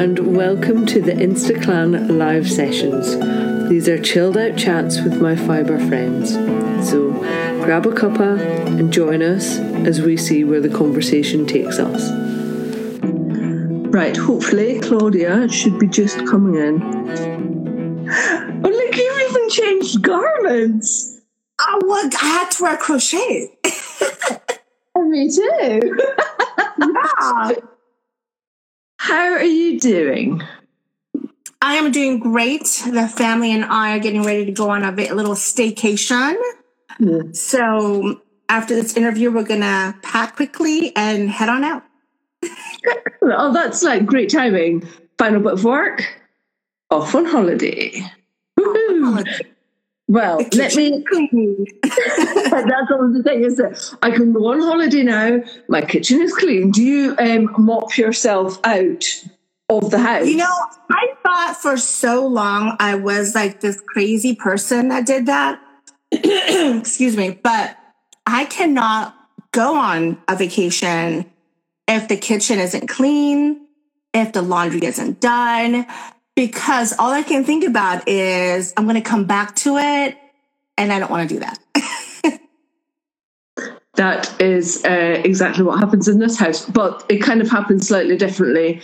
and welcome to the InstaClan live sessions. These are chilled out chats with my fibre friends. So grab a cuppa and join us as we see where the conversation takes us. Right, hopefully Claudia should be just coming in. Oh, look, you've even changed garments. I, well, I had to wear crochet. Oh, me too. yeah. How are you doing? I am doing great. The family and I are getting ready to go on a little staycation. Yeah. So after this interview, we're gonna pack quickly and head on out. oh, that's like great timing. Final bit of work, off on holiday. Woohoo! Well, let me. That's all the thing is that I can go on holiday now. My kitchen is clean. Do you um, mop yourself out of the house? You know, I thought for so long I was like this crazy person that did that. Excuse me, but I cannot go on a vacation if the kitchen isn't clean, if the laundry isn't done, because all I can think about is I'm going to come back to it and I don't want to do that. That is uh, exactly what happens in this house, but it kind of happens slightly differently.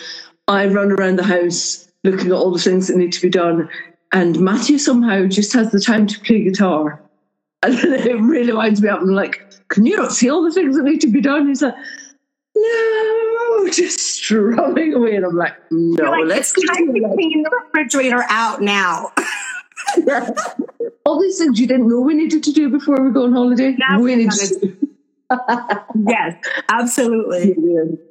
I run around the house looking at all the things that need to be done, and Matthew somehow just has the time to play guitar. And it really winds me up. I'm like, can you not see all the things that need to be done? He's like, no, just strumming away. And I'm like, no, like, let's it's time to clean the refrigerator out now. all these things you didn't know we needed to do before we go on holiday. Now we need to yes, absolutely.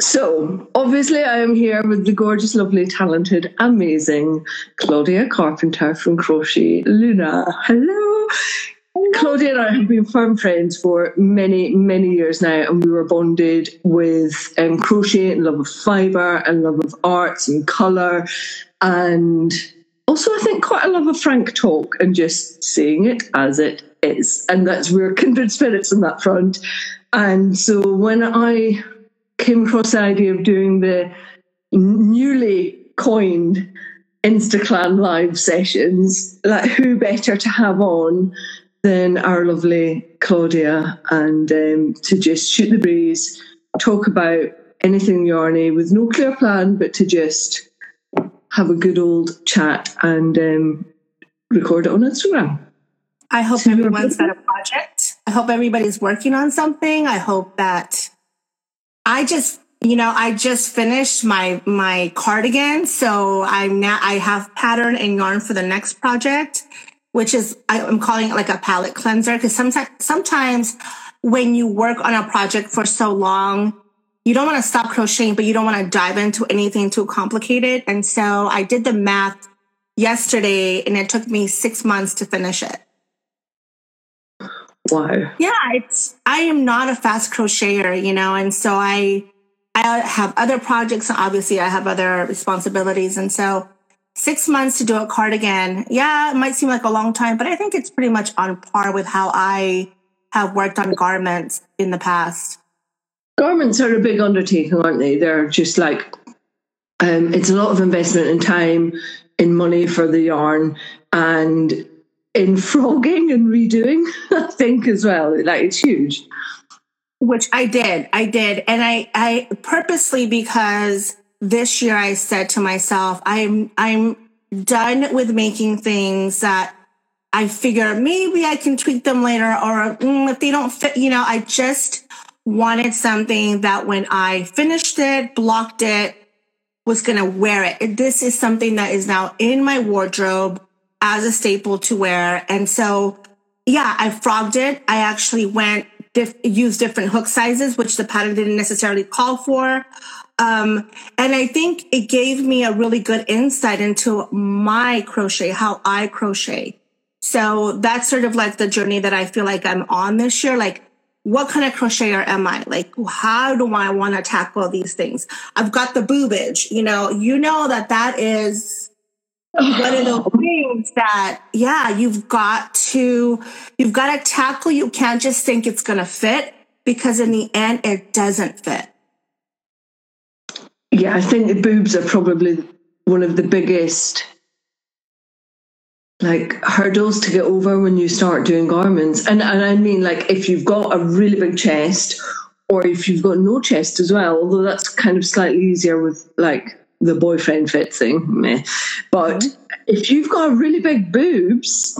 So, obviously, I am here with the gorgeous, lovely, talented, amazing Claudia Carpenter from Crochet Luna. Hello. Claudia and I have been firm friends for many, many years now, and we were bonded with um, crochet and love of fibre and love of arts and colour, and also I think quite a love of frank talk and just seeing it as it is. And that's we're kindred spirits on that front. And so when I came across the idea of doing the newly coined InstaClan live sessions, like who better to have on than our lovely Claudia and um, to just shoot the breeze, talk about anything yarny with no clear plan, but to just have a good old chat and um, record it on Instagram. I hope everyone's got a project. I hope everybody's working on something. I hope that I just, you know, I just finished my my cardigan, so I'm now I have pattern and yarn for the next project, which is I, I'm calling it like a palate cleanser because sometimes sometimes when you work on a project for so long, you don't want to stop crocheting, but you don't want to dive into anything too complicated. And so I did the math yesterday, and it took me six months to finish it. Wow. Yeah, it's I am not a fast crocheter, you know, and so I I have other projects and obviously I have other responsibilities and so 6 months to do a cardigan. Yeah, it might seem like a long time, but I think it's pretty much on par with how I have worked on garments in the past. Garments are a big undertaking, aren't they? They're just like, um, it's a lot of investment in time, in money for the yarn, and in frogging and redoing, I think, as well. Like, it's huge. which I did. I did. And I, I purposely because this year I said to myself, I'm, I'm done with making things that I figure maybe I can tweak them later or mm, if they don't fit, you know, I just wanted something that when I finished it, blocked it, was going to wear it. This is something that is now in my wardrobe as a staple to wear. And so, yeah, I frogged it. I actually went diff- used different hook sizes, which the pattern didn't necessarily call for. Um, and I think it gave me a really good insight into my crochet, how I crochet. So that's sort of like the journey that I feel like I'm on this year. Like, what kind of crocheter am I? Like, how do I want to tackle these things? I've got the boobage, you know, you know that that is one of those things that, yeah, you've got to, you've got to tackle. You can't just think it's going to fit because in the end, it doesn't fit. yeah, I think the boobs are probably one of the biggest like hurdles to get over when you start doing garments. And and I mean like if you've got a really big chest or if you've got no chest as well, although that's kind of slightly easier with like the boyfriend fit thing. Meh. But mm-hmm. if you've got really big boobs,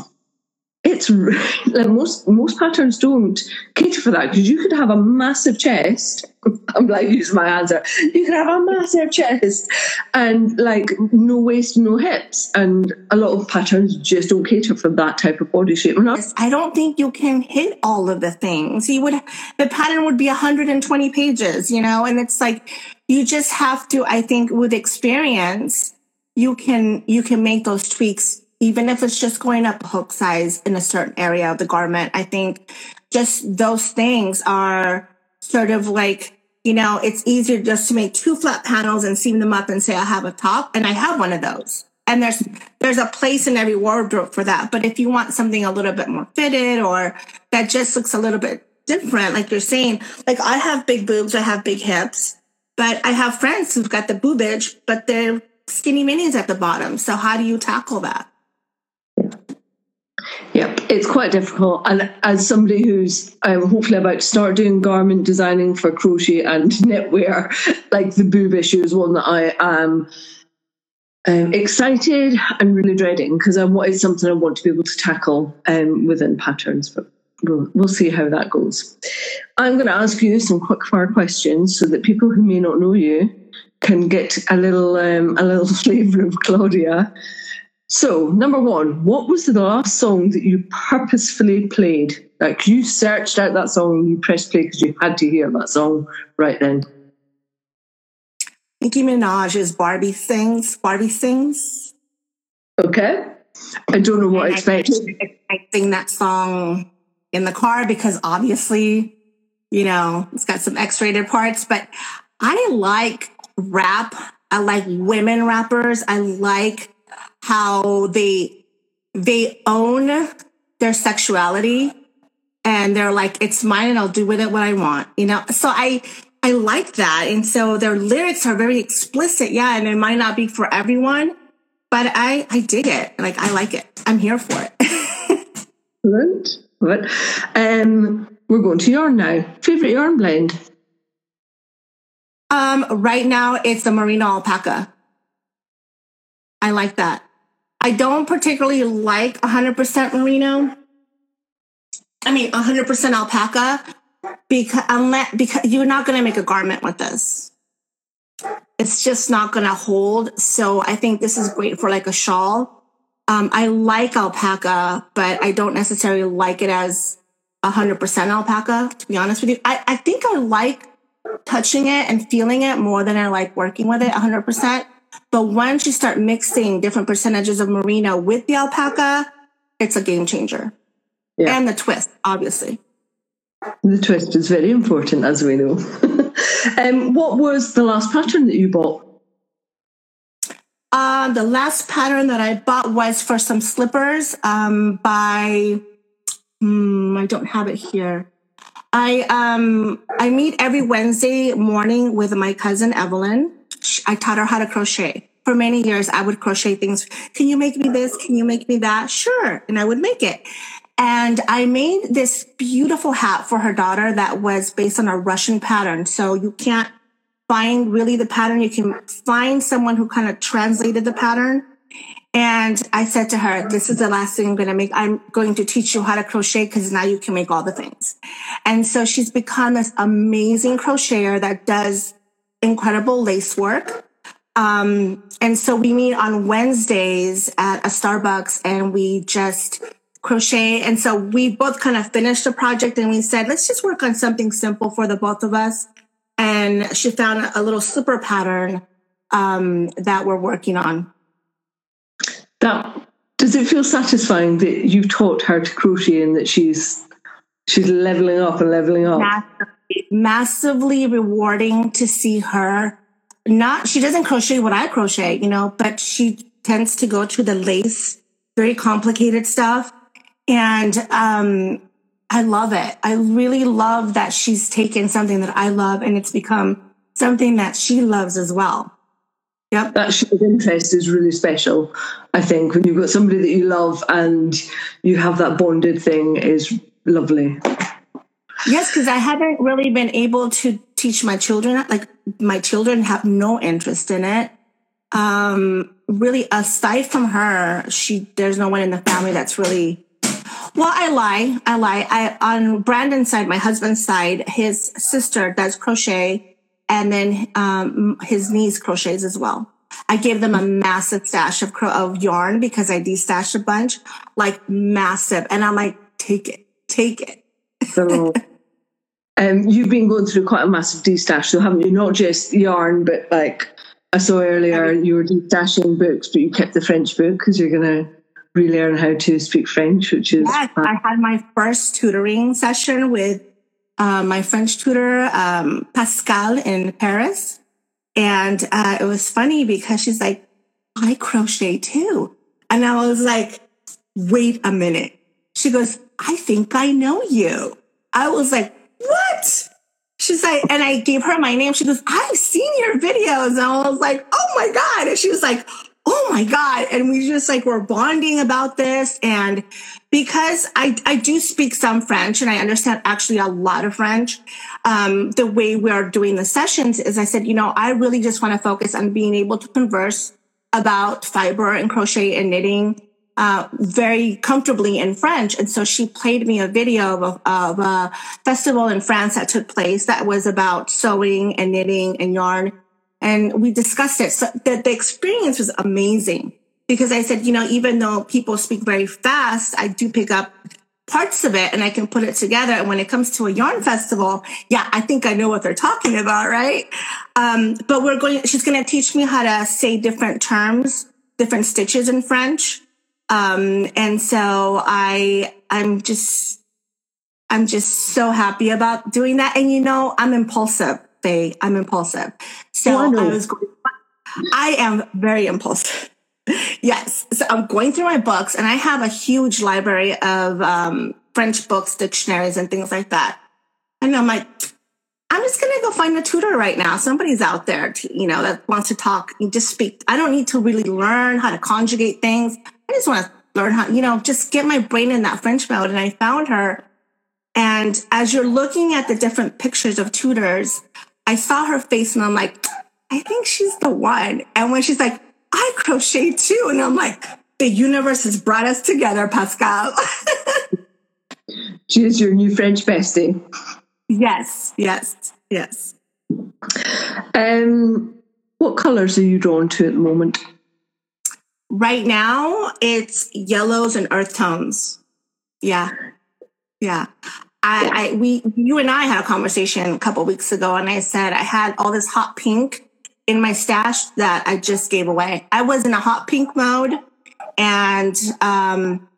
it's like most most patterns don't cater for that because you could have a massive chest. I'm like use my answer. You could have a massive chest and like no waist, no hips, and a lot of patterns just don't cater for that type of body shape. I don't think you can hit all of the things. You would the pattern would be 120 pages, you know, and it's like you just have to. I think with experience, you can you can make those tweaks even if it's just going up hook size in a certain area of the garment. I think just those things are sort of like, you know, it's easier just to make two flat panels and seam them up and say I have a top and I have one of those. And there's there's a place in every wardrobe for that. But if you want something a little bit more fitted or that just looks a little bit different, like you're saying, like I have big boobs, I have big hips, but I have friends who've got the boobage, but they're skinny minis at the bottom. So how do you tackle that? Yep, it's quite difficult. And as somebody who's um, hopefully about to start doing garment designing for crochet and knitwear, like the boob issue is one that I am um, excited and really dreading because I want it's something I want to be able to tackle um, within patterns. But we'll, we'll see how that goes. I'm going to ask you some quick fire questions so that people who may not know you can get a little um, a little flavour of Claudia. So, number one, what was the last song that you purposefully played? Like you searched out that song and you pressed play because you had to hear that song right then. Nicki Minaj's Barbie Tingz, Barbie Tingz. Okay. I don't know what I expect. I, I sing that song in the car because obviously, you know, it's got some X rated parts, but I like rap. I like women rappers. I like how they they own their sexuality and they're like it's mine and I'll do with it what I want you know so I I like that and so their lyrics are very explicit yeah and it might not be for everyone but I I dig it like I like it I'm here for it. Good. Um, we're going to yarn now. Favorite yarn blend? Um, right now it's the merino alpaca. I like that. I don't particularly like 100% merino. I mean, 100% alpaca because unless because you're not going to make a garment with this. It's just not going to hold. So I think this is great for like a shawl. Um, I like alpaca, but I don't necessarily like it as 100% alpaca, to be honest with you. I, I think I like touching it and feeling it more than I like working with it 100%. But once you start mixing different percentages of merino with the alpaca, it's a game changer. Yeah. And the twist, obviously. The twist is very important, as we know. um, what was the last pattern that you bought? Uh, the last pattern that I bought was for some slippers um, by, um, I don't have it here. I um I meet every Wednesday morning with my cousin Evelyn. I taught her how to crochet. For many years, I would crochet things. Can you make me this? Can you make me that? Sure. And I would make it. And I made this beautiful hat for her daughter that was based on a Russian pattern. So you can't find really the pattern. You can find someone who kind of translated the pattern. And I said to her, this is the last thing I'm going to make. I'm going to teach you how to crochet because now you can make all the things. And so she's become this amazing crocheter that does incredible lace work. Um, and so we meet on Wednesdays at a Starbucks and we just crochet. And so we both kind of finished the project and we said, let's just work on something simple for the both of us. And she found a little slipper pattern um, that we're working on. That does it feel satisfying that you've taught her to crochet and that she's she's leveling up and leveling up? massively rewarding to see her not she doesn't crochet what I crochet, you know, but she tends to go to the lace, very complicated stuff. And um I love it. I really love that she's taken something that I love and it's become something that she loves as well. Yep. That shared interest is really special. I think when you've got somebody that you love and you have that bonded thing is lovely. Yes, because I haven't really been able to teach my children. Like my children have no interest in it. Um, really, aside from her, she there's no one in the family that's really. Well, I lie. I lie. I on Brandon's side, my husband's side, his sister does crochet, and then um, his niece crochets as well. I gave them a massive stash of cro- of yarn because I destashed a bunch, like massive, and I'm like, take it, take it. So, um, you've been going through quite a massive destash, so haven't you? Not just yarn, but like I saw earlier, you were destashing books, but you kept the French book because you're going to relearn how to speak French, which is. Yes, I had my first tutoring session with uh, my French tutor, um, Pascal, in Paris. And uh, it was funny because she's like, I crochet too. And I was like, wait a minute. She goes, I think I know you. I was like, what? She's like, and I gave her my name. She goes, I've seen your videos. And I was like, oh my God. And she was like, oh my God. And we just like were bonding about this. And because I, I do speak some French and I understand actually a lot of French, um, the way we are doing the sessions is I said, you know, I really just want to focus on being able to converse about fiber and crochet and knitting uh, very comfortably in French. And so she played me a video of, of a festival in France that took place that was about sewing and knitting and yarn. And we discussed it. So the, the experience was amazing because I said, you know, even though people speak very fast, I do pick up parts of it and I can put it together. And when it comes to a yarn festival, yeah, I think I know what they're talking about, right? Um, but we're going, she's going to teach me how to say different terms, different stitches in French. Um, and so I, I'm just, I'm just so happy about doing that. And you know, I'm impulsive, I'm impulsive. So oh, I, I was going, I am very impulsive. yes. So I'm going through my books and I have a huge library of, um, French books, dictionaries and things like that. And I'm like, I'm just going to go find a tutor right now. Somebody's out there, to, you know, that wants to talk and just speak. I don't need to really learn how to conjugate things. I just want to learn how, you know, just get my brain in that French mode. And I found her. And as you're looking at the different pictures of tutors, I saw her face and I'm like, I think she's the one. And when she's like, I crochet too. And I'm like, the universe has brought us together, Pascal. she is your new French bestie. Yes, yes, yes. Um, what colors are you drawn to at the moment? Right now, it's yellows and earth tones. Yeah. Yeah. I, I, we, you and I had a conversation a couple weeks ago, and I said I had all this hot pink in my stash that I just gave away. I was in a hot pink mode, and um,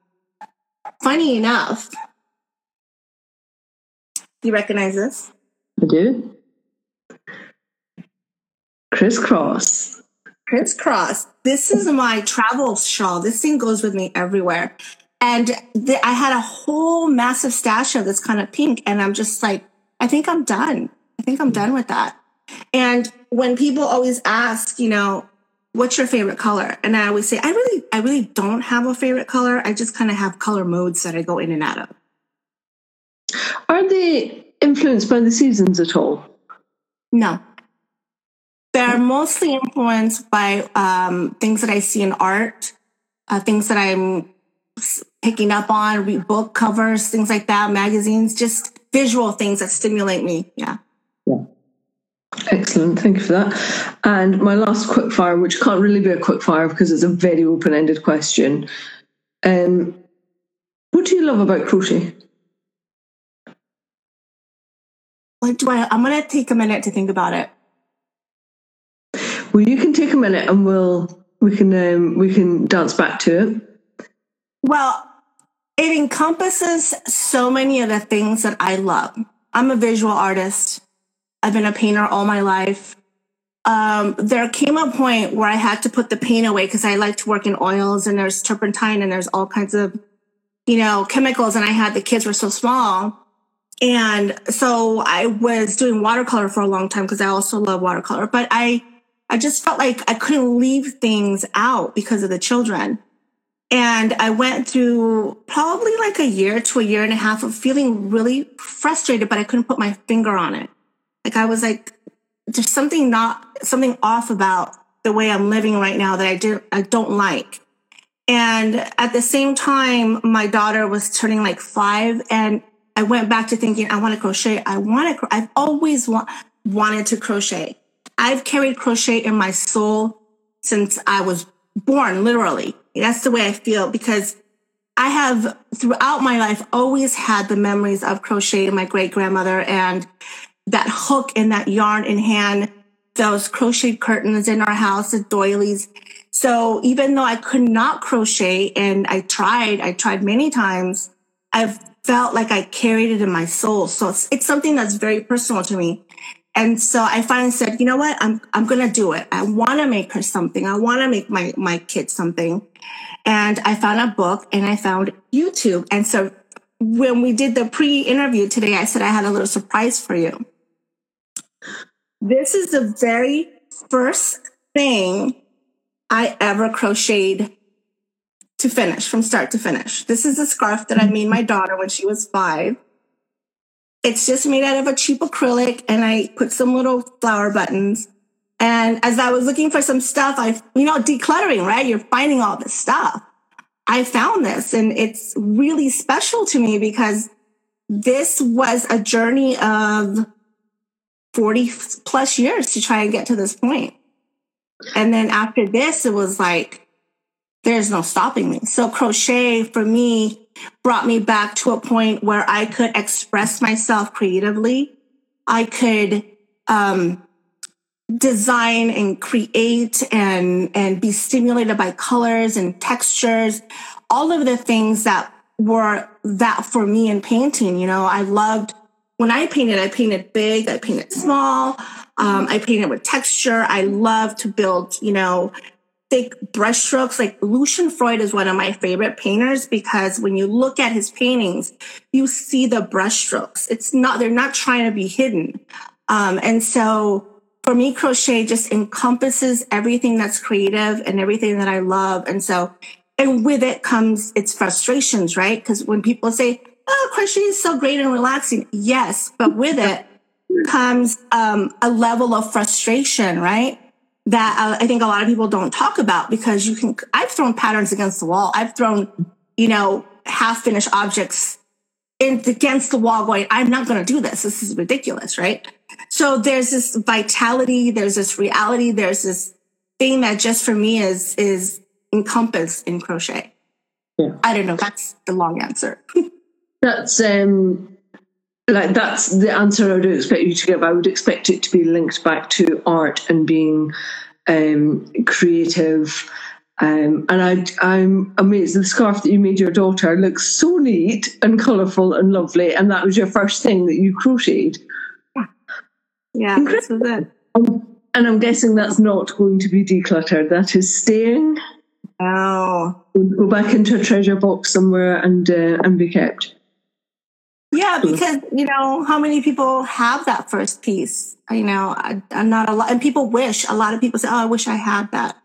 funny enough, you recognize this? I do. Crisscross. Crisscross. This is my travel shawl. This thing goes with me everywhere. And the, I had a whole massive stash of this kind of pink. And I'm just like, I think I'm done. I think I'm done with that. And when people always ask, you know, what's your favorite color? And I always say, I really, I really don't have a favorite color. I just kind of have color modes that I go in and out of. Are they influenced by the seasons at all? No. They're mostly influenced by um, things that I see in art, uh, things that I'm picking up on, read book covers, things like that, magazines, just visual things that stimulate me. Yeah. Yeah. Excellent. Thank you for that. And my last quick fire, which can't really be a quick fire because it's a very open ended question. Um, what do you love about crochet? What do I? I'm going to take a minute to think about it. Well, you can take a minute and we'll we can um, we can dance back to it. Well, it encompasses so many of the things that I love. I'm a visual artist. I've been a painter all my life. Um, there came a point where I had to put the paint away because I like to work in oils and there's turpentine and there's all kinds of, you know, chemicals. And I had the kids were so small. and so I was doing watercolor for a long time because I also love watercolor, but I, I just felt like I couldn't leave things out because of the children. And I went through probably like a year to a year and a half of feeling really frustrated, but I couldn't put my finger on it. Like I was like, there's something not, something off about the way I'm living right now that I didn't, I don't like. And at the same time, my daughter was turning like five and I went back to thinking, I want to crochet. I want to, I've always wa- wanted to crochet. I've carried crochet in my soul since I was born, literally. That's the way I feel because I have throughout my life always had the memories of crocheting my great grandmother and that hook and that yarn in hand, those crocheted curtains in our house, the doilies. So even though I could not crochet and I tried, I tried many times, I've felt like I carried it in my soul. So it's, it's something that's very personal to me. And so I finally said, you know what? I'm, I'm going to do it. I want to make her something. I want to make my, my kid something. And I found a book and I found YouTube. And so when we did the pre interview today, I said, I had a little surprise for you. This is the very first thing I ever crocheted to finish, from start to finish. This is a scarf that I made my daughter when she was five. It's just made out of a cheap acrylic and I put some little flower buttons. And as I was looking for some stuff, I, you know, decluttering, right? You're finding all this stuff. I found this and it's really special to me because this was a journey of 40 plus years to try and get to this point. And then after this, it was like, there's no stopping me. So crochet for me brought me back to a point where I could express myself creatively. I could, um, design and create and, and be stimulated by colors and textures, all of the things that were that for me in painting. You know, I loved when I painted, I painted big, I painted small. Um, I painted with texture. I love to build, you know, thick brushstrokes. Like Lucian Freud is one of my favorite painters because when you look at his paintings, you see the brushstrokes. It's not, they're not trying to be hidden. Um, and so for me, crochet just encompasses everything that's creative and everything that I love. And so, and with it comes its frustrations, right? Because when people say, oh, crochet is so great and relaxing. Yes, but with it comes um, a level of frustration, right? That uh, I think a lot of people don't talk about because you can, I've thrown patterns against the wall. I've thrown, you know, half finished objects in, against the wall going, I'm not going to do this. This is ridiculous. Right. So there's this vitality. There's this reality. There's this thing that just for me is, is encompassed in crochet. Yeah. I don't know. That's the long answer. that's, um, like that's the answer I would expect you to give. I would expect it to be linked back to art and being um, creative. Um, and I, I'm amazed. The scarf that you made your daughter looks so neat and colourful and lovely. And that was your first thing that you crocheted. Yeah, this is it. Um, and I'm guessing that's not going to be decluttered. That is staying. Oh, go back into a treasure box somewhere and uh, and be kept. Yeah, because you know how many people have that first piece. You know, I, am not a lot, and people wish. A lot of people say, "Oh, I wish I had that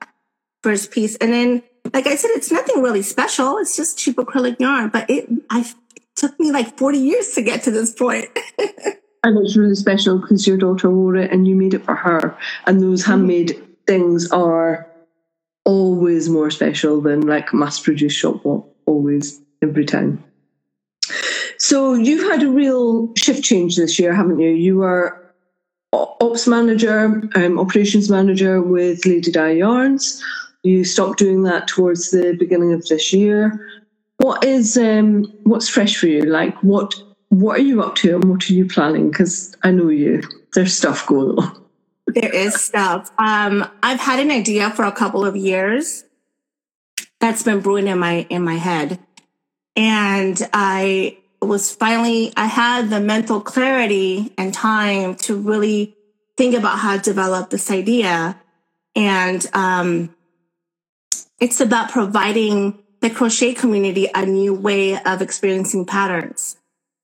first piece." And then, like I said, it's nothing really special. It's just cheap acrylic yarn, but it I it took me like 40 years to get to this point. and it's really special because your daughter wore it and you made it for her. And those mm-hmm. handmade mm-hmm. things are always more special than like mass-produced shop bought. Always, every time. So you've had a real shift change this year, haven't you? You were ops manager, um, operations manager with Lady Dye Yarns. You stopped doing that towards the beginning of this year. What is um, what's fresh for you? Like what what are you up to and what are you planning? Because I know you. There's stuff going on. There is stuff. Um, I've had an idea for a couple of years that's been brewing in my in my head, and I was finally, I had the mental clarity and time to really think about how to develop this idea. And um, it's about providing the crochet community a new way of experiencing patterns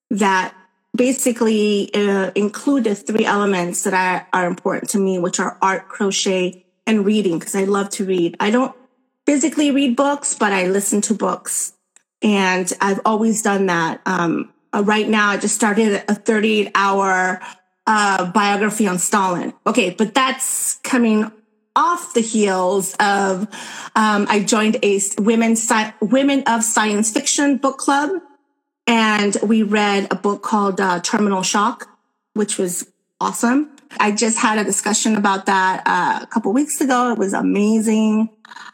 that basically uh, include the three elements that are, are important to me, which are art, crochet, and reading, because I love to read. I don't physically read books, but I listen to books. And I've always done that. Um, uh, right now, I just started a 38 hour uh, biography on Stalin. Okay, but that's coming off the heels of um, I joined a women sci- women of science fiction book club, and we read a book called uh, Termination Shock, which was awesome. I just had a discussion about that uh, a couple weeks ago. It was amazing.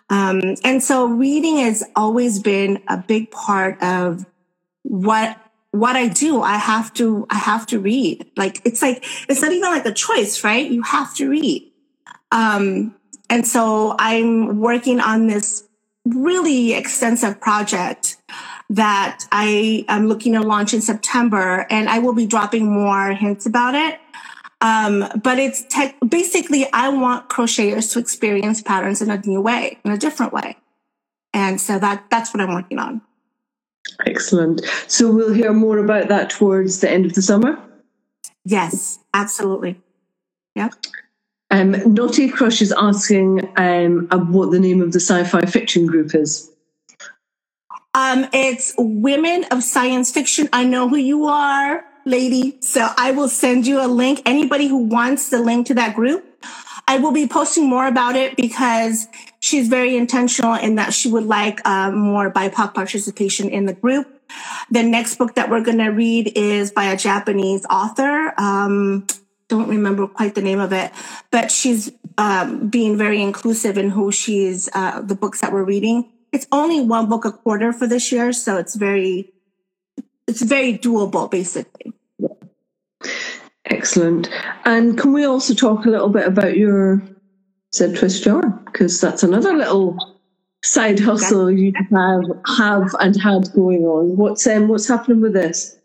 Um, and so reading has always been a big part of what what I do. I have to I have to read. Like it's like it's not even like a choice, right? You have to read. Um, and so I'm working on this really extensive project that I am looking to launch in September, and I will be dropping more hints about it. Um, but it's tech, basically, I want crocheters to experience patterns in a new way, in a different way. And so that that's what I'm working on. Excellent. So we'll hear more about that towards the end of the summer? Yes, absolutely. Yeah. Um, Naughty Crush is asking um, what the name of the sci-fi fiction group is. Um, it's Women of Science Fiction. I know who you are lady. So I will send you a link. Anybody who wants the link to that group, I will be posting more about it because she's very intentional in that she would like uh, more BIPOC participation in the group. The next book that we're going to read is by a Japanese author. Um, don't remember quite the name of it, but she's um, being very inclusive in who she's, uh, the books that we're reading. It's only one book a quarter for this year, so it's very it's very doable, basically. Excellent. And can we also talk a little bit about your Z Twist yarn? Because that's another little side hustle you have have and had going on. What's um what's happening with this?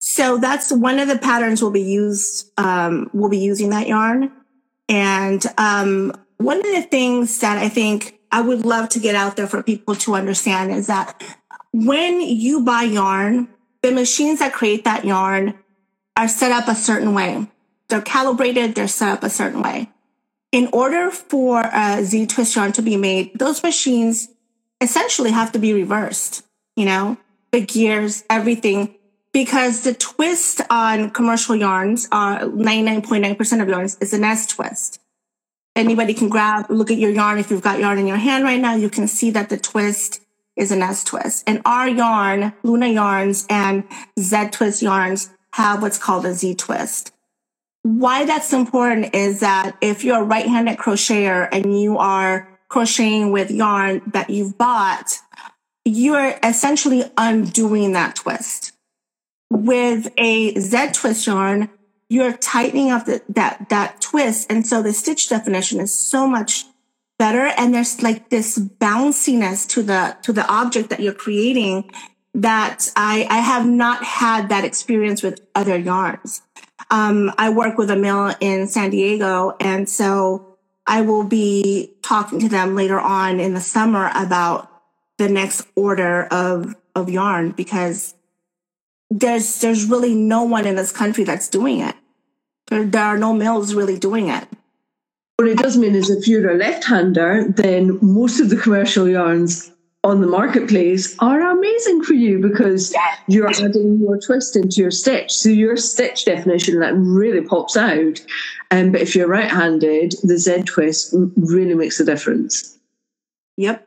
So that's one of the patterns we'll be used um, we'll be using that yarn. And um, one of the things that I think I would love to get out there for people to understand is that when you buy yarn, the machines that create that yarn are set up a certain way. They're calibrated, they're set up a certain way. In order for a Z twist yarn to be made, those machines essentially have to be reversed, you know, the gears, everything, because the twist on commercial yarns are 99.9% of yarns is an S twist. Anybody can grab, look at your yarn. If you've got yarn in your hand right now, you can see that the twist is an S twist. And our yarn, Luna yarns and Z twist yarns have what's called a Z twist. Why that's important is that if you're a right-handed crocheter and you are crocheting with yarn that you've bought, you're essentially undoing that twist. With a Z twist yarn, you're tightening up the, that, that twist. And so the stitch definition is so much better and there's like this bounciness to the to the object that you're creating that I, I have not had that experience with other yarns. Um, I work with a mill in San Diego, and so I will be talking to them later on in the summer about the next order of of yarn because there's there's really no one in this country that's doing it. There, there are no mills really doing it. What it does mean is if you're a left-hander, then most of the commercial yarns on the marketplace are amazing for you because you're adding more twist into your stitch. So your stitch definition that really pops out. Um, but if you're right-handed, the Z twist really makes a difference. Yep.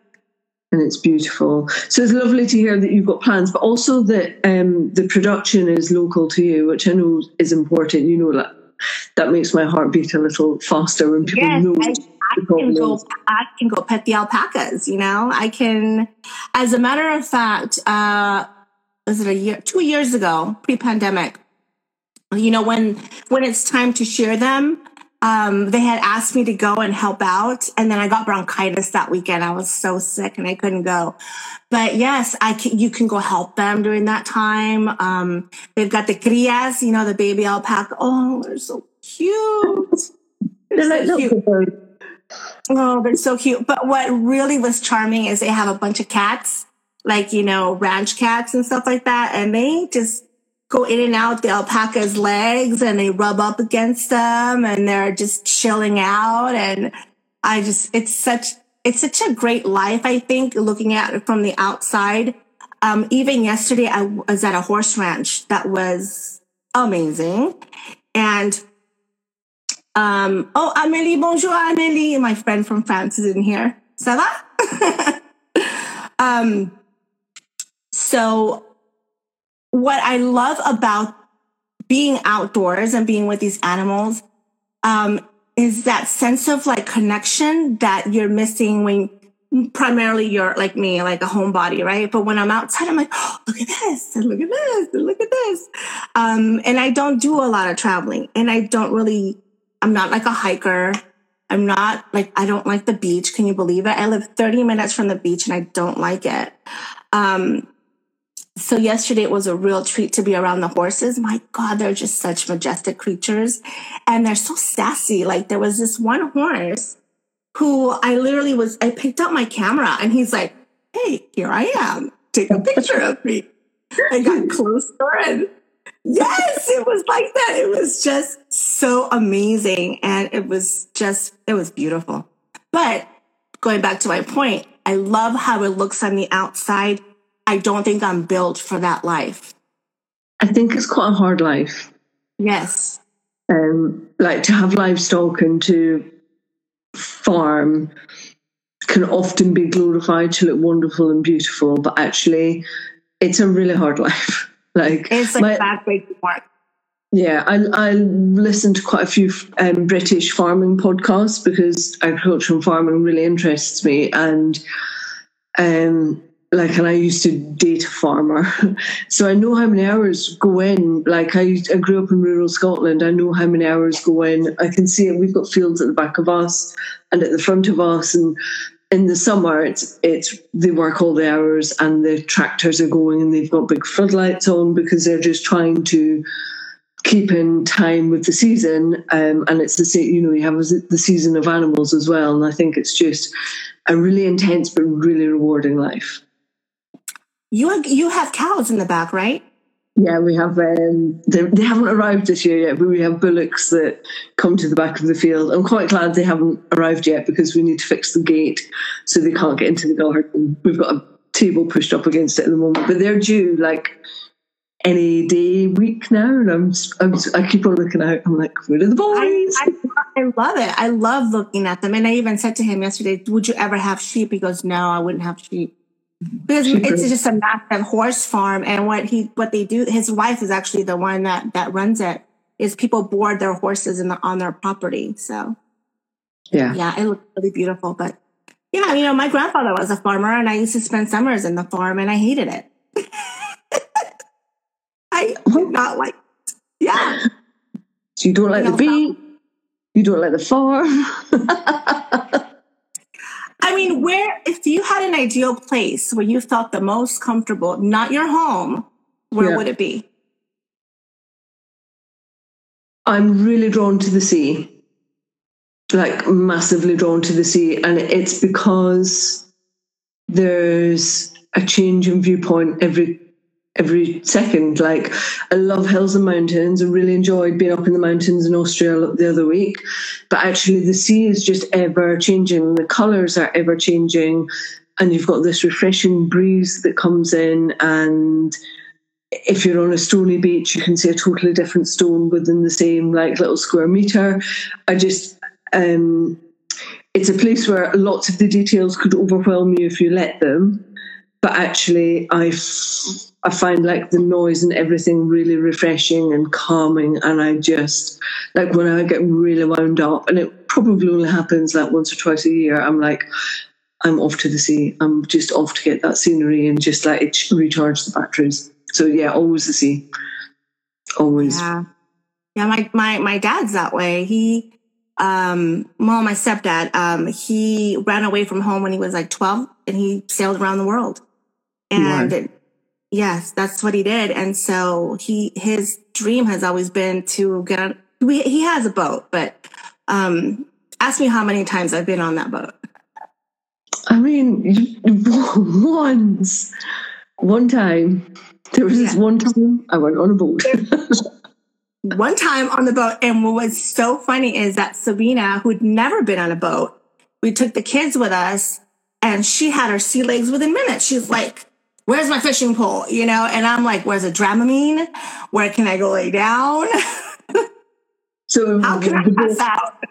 And it's beautiful. So it's lovely to hear that you've got plans, but also that um, the production is local to you, which I know is important. You know that that makes my heart beat a little faster when people yes, know. I, I can go. I can go pet the alpacas. You know, I can. As a matter of fact, uh, was it a year, two years ago, pre-pandemic? You know, when when it's time to shear them, um, they had asked me to go and help out, and then I got bronchitis that weekend. I was so sick and I couldn't go. But yes, I can, you can go help them during that time. Um, they've got the crias, you know, the baby alpaca. Oh, they're so cute. They're, they're so cute. Oh, they're so cute. But what really was charming is they have a bunch of cats, like, you know, ranch cats and stuff like that. And they just go in and out the alpaca's legs and they rub up against them and they're just chilling out. And I just, it's such, it's such a great life, I think, looking at it from the outside. Um, even yesterday, I was at a horse ranch that was amazing. And um, oh, Amélie, bonjour, Amélie. My friend from France is in here. Ça va? um, so what I love about being outdoors and being with these animals um, is that sense of like connection that you're missing when primarily you're like me, like a homebody, right? But when I'm outside, I'm like, oh, look at this and look at this and look at this. Um, and I don't do a lot of traveling and I don't really, I'm not like a hiker. I'm not like, I don't like the beach. Can you believe it? I live 30 minutes from the beach and I don't like it. Um, so yesterday it was a real treat to be around the horses. My God, they're just such majestic creatures and they're so sassy. Like there was this one horse who I literally was, I picked up my camera and he's like, Hey, here I am. Take a picture of me. I got closer and yes, it was like that. It was just so amazing. And it was just, it was beautiful. But going back to my point, I love how it looks on the outside I don't think I'm built for that life. I think it's quite a hard life. Yes. Um, like to have livestock and to farm can often be glorified to look wonderful and beautiful, but actually, it's a really hard life. Like it's like my, bad way work. Yeah, I, I listen to quite a few um, British farming podcasts because agriculture and farming really interests me, and um, like and I used to date a farmer. so I know how many hours go in. Like I, I grew up in rural Scotland. I know how many hours go in. I can see it. We've got fields at the back of us and at the front of us and in the summer it's it's they work all the hours and the tractors are going and they've got big floodlights on because they're just trying to keep in time with the season um, and it's the you know you have the season of animals as well and i think it's just a really intense but really rewarding life you you have cows in the back, right? Yeah, we have. Um, they, they haven't arrived this year yet, but we have bullocks that come to the back of the field. I'm quite glad they haven't arrived yet because we need to fix the gate so they can't get into the garden. We've got a table pushed up against it at the moment, but they're due like any day week now, and I'm, I'm I keep on looking out. I'm like, where are the boys? I, I, I, love it. I love looking at them, and I even said to him yesterday, "Would you ever have sheep?" He goes, "No, I wouldn't have sheep." Because it's just a massive horse farm and what he what they do his wife is actually the one that that runs it is people board their horses in the, on their property so. Yeah. Yeah it looks really beautiful but yeah you know my grandfather was a farmer and i used to spend summers in the farm and i hated it. I did not like it. yeah. So you don't like you know, the beat? You don't like the farm I mean, where, if you had an ideal place where you felt the most comfortable, not your home, where yeah. would it be? I'm really drawn to the sea, like massively drawn to the sea. And it's because there's a change in viewpoint every every second. Like I love hills and mountains. I really enjoyed being up in the mountains in Austria the other week. But actually the sea is just ever changing. The colours are ever changing. And you've got this refreshing breeze that comes in and if you're on a stony beach, you can see a totally different stone within the same like little square meter. I just um it's a place where lots of the details could overwhelm you if you let them but actually I, f- I find like the noise and everything really refreshing and calming and i just like when i get really wound up and it probably only happens like once or twice a year i'm like i'm off to the sea. I'm just off to get that scenery and just like it recharge the batteries. So yeah always the sea. Always. Yeah. Yeah my my, my dad's that way. He um well my stepdad um he ran away from home when he was like 12 and he sailed around the world and yes, that's what he did. And so he, his dream has always been to get on, we, he has a boat, but, um, ask me how many times I've been on that boat. I mean, once, one time, there was this one time I went on a boat. one time on the boat. And what was so funny is that Sabina, who'd never been on a boat, we took the kids with us and she had her sea legs within minutes. She's like, Where's my fishing pole? You know, and I'm like, Where's a Dramamine? Where can I go lay down? so How can I pass out?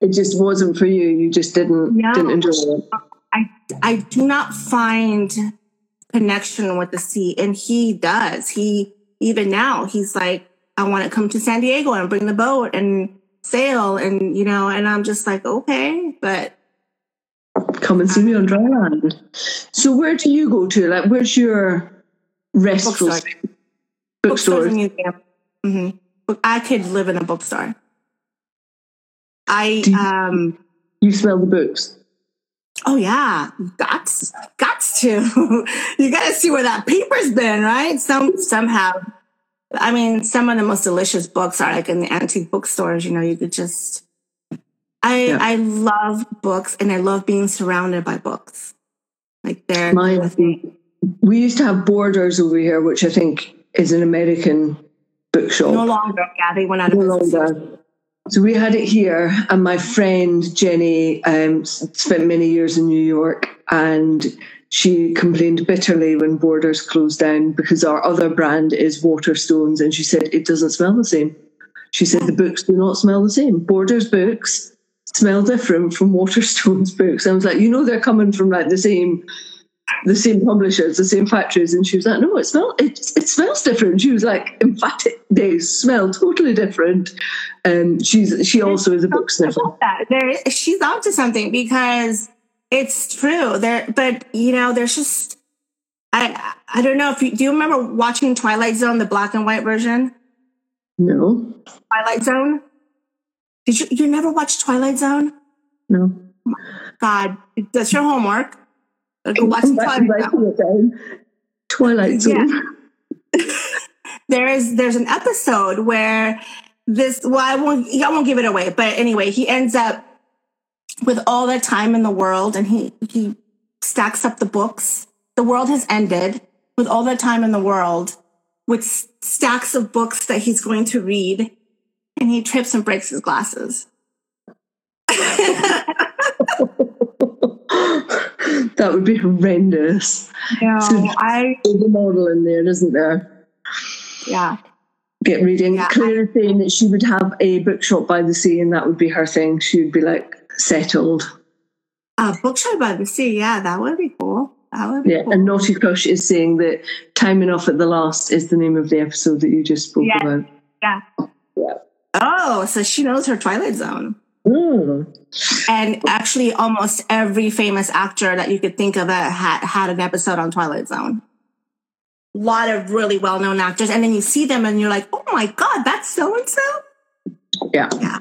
it just wasn't for you. You just didn't No. didn't enjoy it. I I do not find connection with the sea, and he does. He even now he's like, I want to come to San Diego and bring the boat and sail, and you know, and I'm just like, okay, but Come and see me on dry land. So where do you go to? Like, where's your restful Bookstore. bookstores and museum. hmm I could live in a bookstore. I you- um You smell the books. oh yeah, gots gots to. you got to see where that paper's been, right? Some somehow. I mean, some of the most delicious books are like in the antique bookstores. You know, you could just. I Yeah. I love books and I love being surrounded by books. Like they're My, we used to have Borders over here, which I think is an American bookshop. no longer. Yeah, they went out of No business. longer. So we had it here, and my friend Jenny um, spent many years in New York, and she complained bitterly when Borders closed down because our other brand is Waterstones, and she said it doesn't smell the same. She said the books do not smell the same. Borders books smell different from Waterstones books. I was like, you know, they're coming from like the same the same publishers, the same factories, and she was like, "No, it smells it, it smells different." She was like, "In fact, they smell totally different." Um, she's she also is a book sniffer. that. There, she's onto something because it's true. There, but you know, there's just I I don't know if you do you remember watching Twilight Zone, the black and white version? No, Twilight Zone. Did you you never watch Twilight Zone? no. God, that's your homework. Go watch I'm back to Twilight Zone. writing it down. Twilight Zone. there is there's an episode where this well I won't I won't give it away but anyway he ends up with all the time in the world and he he stacks up the books the world has ended with all the time in the world with stacks of books that he's going to read and he trips and breaks his glasses that would be horrendous. no I There's a model in there, isn't there? yeah Get reading. Yeah, Claire is saying that she would have a bookshop by the sea, and that would be her thing. She would be like settled. A bookshop by the sea yeah that would be cool that would be Yeah, cool. and Naughty Crush is saying that Time Enough at the Last is the name of the episode that you just spoke Yeah. about. yeah Yeah. Oh so she knows her Twilight Zone Mm. And actually, almost every famous actor that you could think of had had an episode on Twilight Zone. A lot of really well known actors, and then you see them, and you're like, "Oh my god, that's so and so." Yeah. Yeah,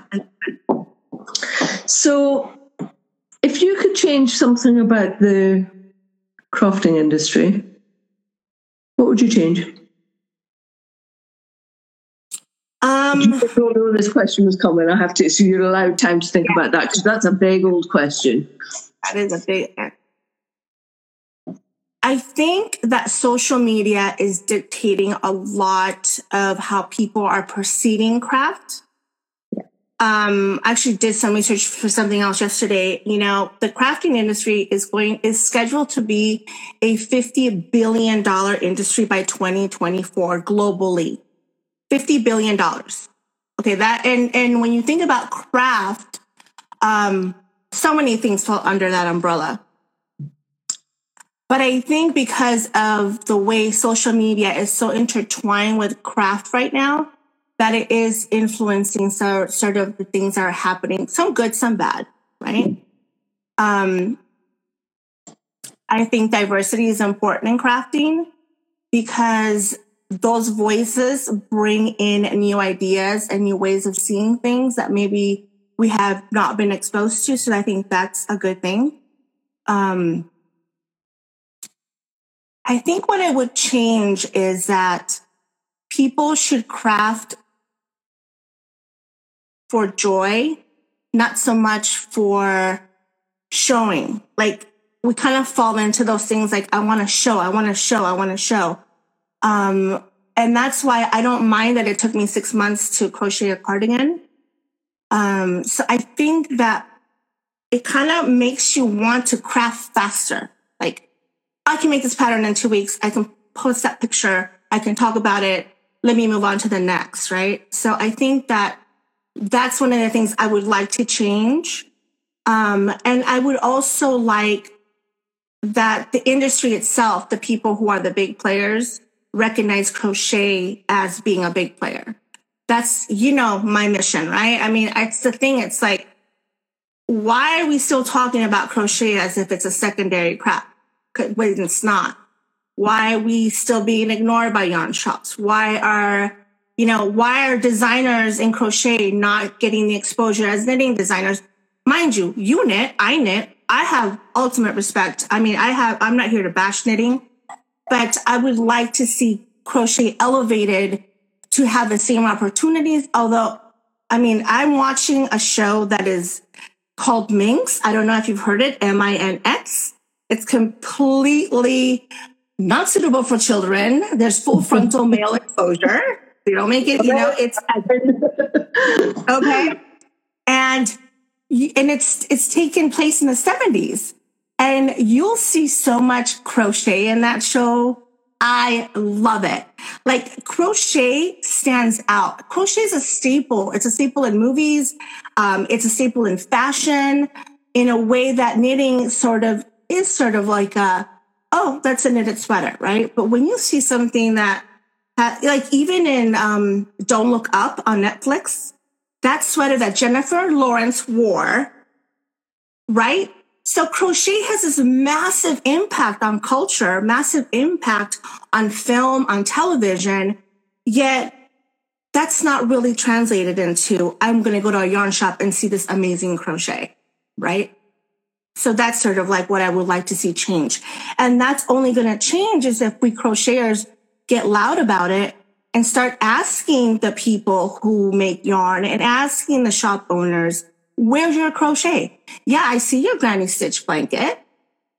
So, if you could change something about the crafting industry, what would you change? Um, I don't know this question was coming. I have to, so you're allowed time to think about that because that's a big old question. that is a big. I think that social media is dictating a lot of how people are perceiving craft. Um, I actually did some research for something else yesterday. You know, the crafting industry is going is scheduled to be a fifty billion dollar industry by twenty twenty four globally. Fifty billion dollars. Okay, that and and when you think about craft, um, so many things fall under that umbrella. But I think because of the way social media is so intertwined with craft right now, that it is influencing so, sort of the things that are happening, some good, some bad, right? Um, I think diversity is important in crafting because those voices bring in new ideas and new ways of seeing things that maybe we have not been exposed to. So I think that's a good thing. Um, I think what I would change is that people should craft for joy, not so much for showing. Like we kind of fall into those things like, I want to show, I want to show, I want to show. Um, and that's why I don't mind that it took me six months to crochet a cardigan. Um, so I think that it kind of makes you want to craft faster. Like, I can make this pattern in two weeks. I can post that picture. I can talk about it. Let me move on to the next, right? So I think that that's one of the things I would like to change. Um, and I would also like that the industry itself, the people who are the big players, recognize crochet as being a big player. That's, you know, my mission, right? I mean, it's the thing. It's like, why are we still talking about crochet as if it's a secondary craft? When it's not. Why are we still being ignored by yarn shops? Why are, you know, why are designers in crochet not getting the exposure as knitting designers? Mind you, you knit, I knit, I have ultimate respect. I mean, I have, I'm not here to bash knitting, but I would like to see crochet elevated to have the same opportunities. Although, I mean, I'm watching a show that is called Minx. I don't know if you've heard it, M I N X. It's completely not suitable for children. There's full frontal male exposure. They don't make it, you know, it's okay. And and it's it's taken place in the 70s and you'll see so much crochet in that show. I love it. Like crochet stands out. Crochet is a staple. It's a staple in movies. Um, it's a staple in fashion in a way that knitting sort of is sort of like a oh that's a knitted sweater right? But when you see something that like even in um, don't look up on netflix that sweater that Jennifer Lawrence wore, right? So crochet has this massive impact on culture, massive impact on film, on television, yet that's not really translated into, I'm going to go to a yarn shop and see this amazing crochet, right? So that's sort of like what I would like to see change. And that's only going to change is if we crocheters get loud about it and start asking the people who make yarn and asking the shop owners, where's your crochet? Yeah, I see your granny stitch blanket.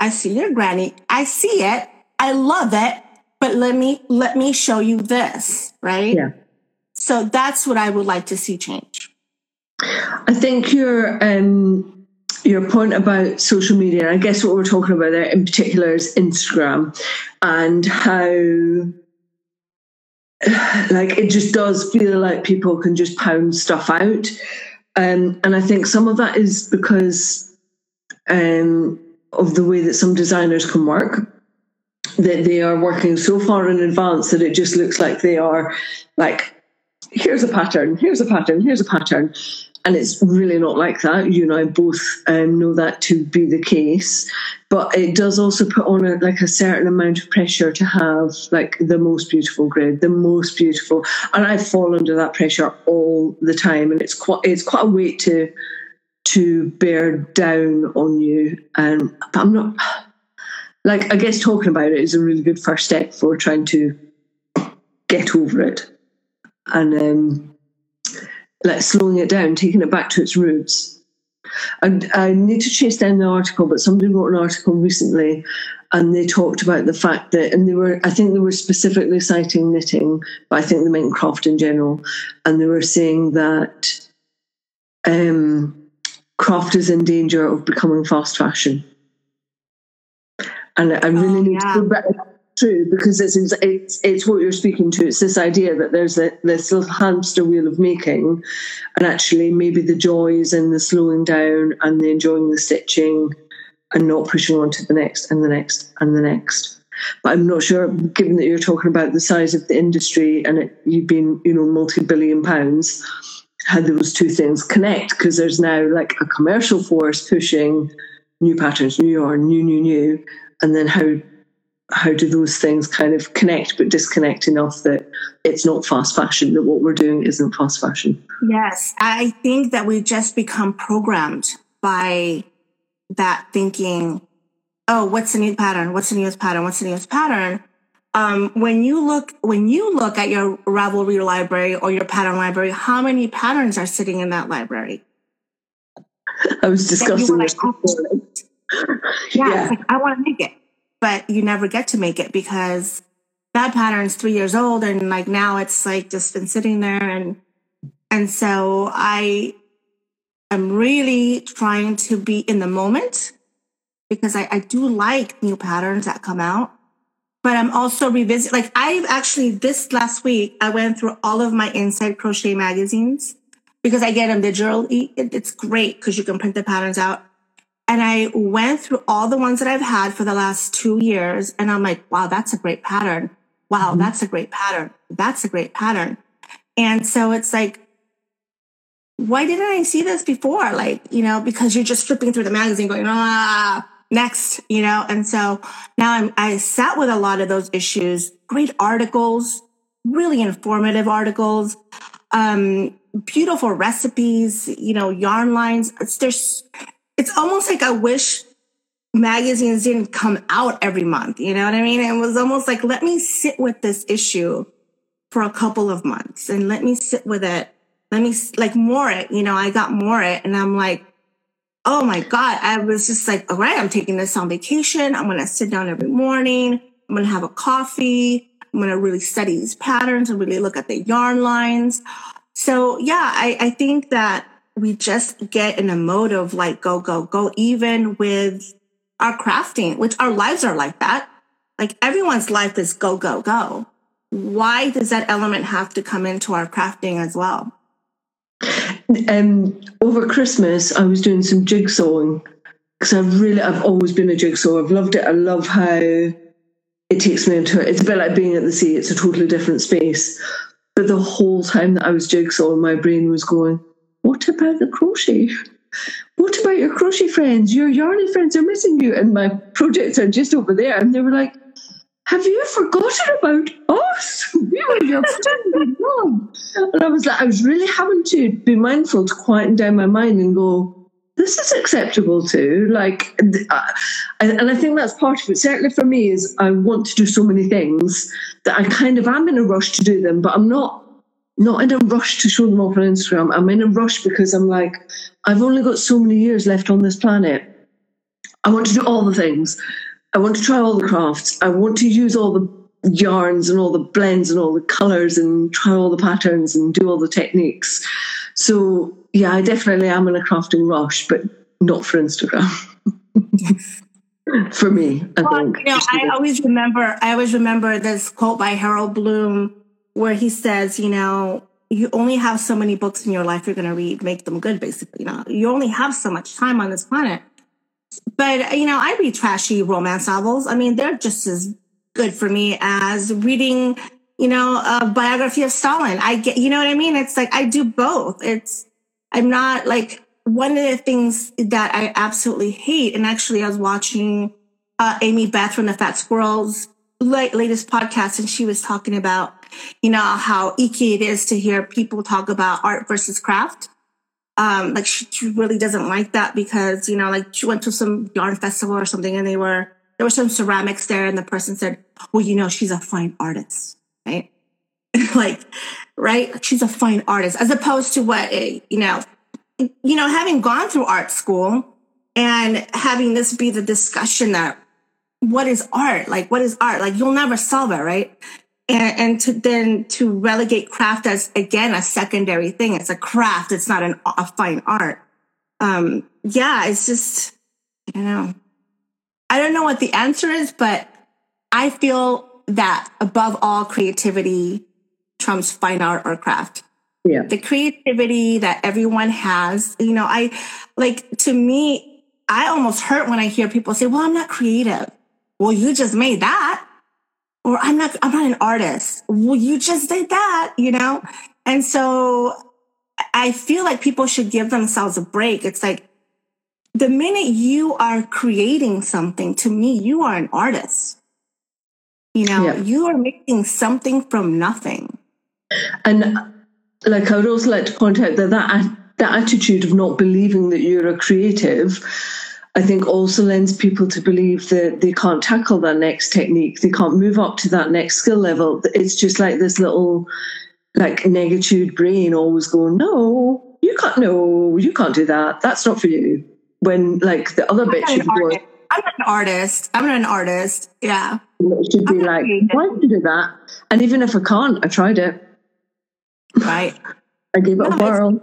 I see your granny. I see it. I love it. But let me, let me show you this, right? Yeah. So that's what I would like to see change. I think your, um, your point about social media, I guess what we're talking about there in particular is Instagram and how like it just does feel like people can just pound stuff out. Um, and I think some of that is because um, of the way that some designers can work, that they are working so far in advance that it just looks like they are like, here's a pattern, here's a pattern, here's a pattern and it's really not like that. You and I both um, know that to be the case, but it does also put on a, like a certain amount of pressure to have like the most beautiful grid, the most beautiful, and I fall under that pressure all the time, and it's quite it's quite a weight to to bear down on you. And I'm not like I guess talking about it is a really good first step for trying to get over it, and um, like slowing it down, taking it back to its roots. And I need to chase down the article, but somebody wrote an article recently and they talked about the fact that, and they were, I think they were specifically citing knitting, but I think they meant craft in general. And they were saying that um, craft is in danger of becoming fast fashion. And I really oh, need yeah. to go back true because it's, it's it's what you're speaking to. It's this idea that there's a, this little hamster wheel of making, and actually maybe the joy is in the slowing down and the enjoying the stitching, and not pushing on to the next and the next and the next. But I'm not sure, given that you're talking about the size of the industry and it, you've been, you know, multi-billion pounds, how those two things connect because there's now like a commercial force pushing new patterns, new yarn, new, new, new, and then how how do those things kind of connect but disconnect enough that it's not fast fashion that what we're doing isn't fast fashion? Yes. I think that we just become programmed by that thinking oh what's the new pattern? What's the newest pattern? What's the newest pattern? Um, when you look when you look at your ravelry library or your pattern library how many patterns are sitting in that library? I was discussing this Yeah, yeah. Like, I want to make it, but you never get to make it because that pattern's three years old, and like now it's like just been sitting there, and and so I am really trying to be in the moment because I, I do like new patterns that come out but I'm also revisiting. Like I've actually this last week, I went through all of my Inside Crochet magazines because I get them digitally. It's great because you can print the patterns out. And I went through all the ones that I've had for the last two years, and I'm like, wow, that's a great pattern. Wow, mm-hmm. that's a great pattern. That's a great pattern. And so it's like, why didn't I see this before? Like, you know, because you're just flipping through the magazine going, ah, next, you know? And so now I'm, I sat with a lot of those issues, great articles, really informative articles, um, beautiful recipes, you know, yarn lines. It's, there's, it's almost like I wish magazines didn't come out every month. You know what I mean? It was almost like, let me sit with this issue for a couple of months and let me sit with it. Let me like more it, you know, I got more it and I'm like, oh my God, I was just like, all right, I'm taking this on vacation. I'm going to sit down every morning. I'm going to have a coffee. I'm going to really study these patterns and really look at the yarn lines. So yeah, I, I think that we just get in a mode of like, go, go, go, even with our crafting, which our lives are like that. Like everyone's life is go, go, go. Why does that element have to come into our crafting as well? Um, over Christmas, I was doing some jigsawing because I've really, I've always been a jigsaw. I've loved it. I love how it takes me into it. It's a bit like being at the sea. It's a totally different space. But the whole time that I was jigsawing, my brain was going, "What about the crochet? What about your crochet friends? Your yarny friends are missing you." And my projects are just over there, and they were like, have you forgotten about us? We were your and I was like, I was really having to be mindful to quieten down my mind and go, this is acceptable too. Like, uh, and I think that's part of it. Certainly for me, is I want to do so many things that I kind of am in a rush to do them, but I'm not not in a rush to show them off on Instagram. I'm in a rush because I'm like, I've only got so many years left on this planet. I want to do all the things. I want to try all the crafts. I want to use all the yarns and all the blends and all the colors and try all the patterns and do all the techniques. So yeah, I definitely am in a crafting rush, but not for Instagram. for me, I well, think. You know, I always remember. I always remember this quote by Harold Bloom, where he says, "You know, you only have so many books in your life you're going to read. Make them good, basically. You know, you only have so much time on this planet." But, you know, I read trashy romance novels. I mean, they're just as good for me as reading, you know, a biography of Stalin. I get, you know what I mean? It's like I do both. It's, I'm not like one of the things that I absolutely hate. And actually, I was watching uh, Amy Beth from the Fat Squirrels latest podcast, and she was talking about, you know, how icky it is to hear people talk about art versus craft um, like she, she really doesn't like that because, you know, like she went to some yarn festival or something and they were, there were some ceramics there and the person said, well, you know, she's a fine artist, right? like, right? She's a fine artist as opposed to what, a, you know, you know, having gone through art school and having this be the discussion that what is art? Like, what is art? Like, you'll never solve it, right? And, and to then to relegate craft as again a secondary thing. It's a craft. It's not an, a fine art. Um, yeah, it's just I don't know. I don't know what the answer is, but I feel that above all, creativity trumps fine art or craft. Yeah. The creativity that everyone has, you know, I like to me, I almost hurt when I hear people say, well, I'm not creative. Well, you just made that or I'm not, I'm not an artist. Well, you just did that, you know? And so I feel like people should give themselves a break. It's like the minute you are creating something, to me, you are an artist. You know, yeah. you are making something from nothing. And like I would also like to point out that that, that attitude of not believing that you're a creative I think also lends people to believe that they can't tackle that next technique. They can't move up to that next skill level. It's just like this little like negatude brain always going, no, you can't, no, you can't do that. That's not for you. when like the other bit should. I'm an artist. I'm an artist. Yeah. It should be like, why did you do that? And even if I can't, I tried it. Right. I gave it no, a whirl.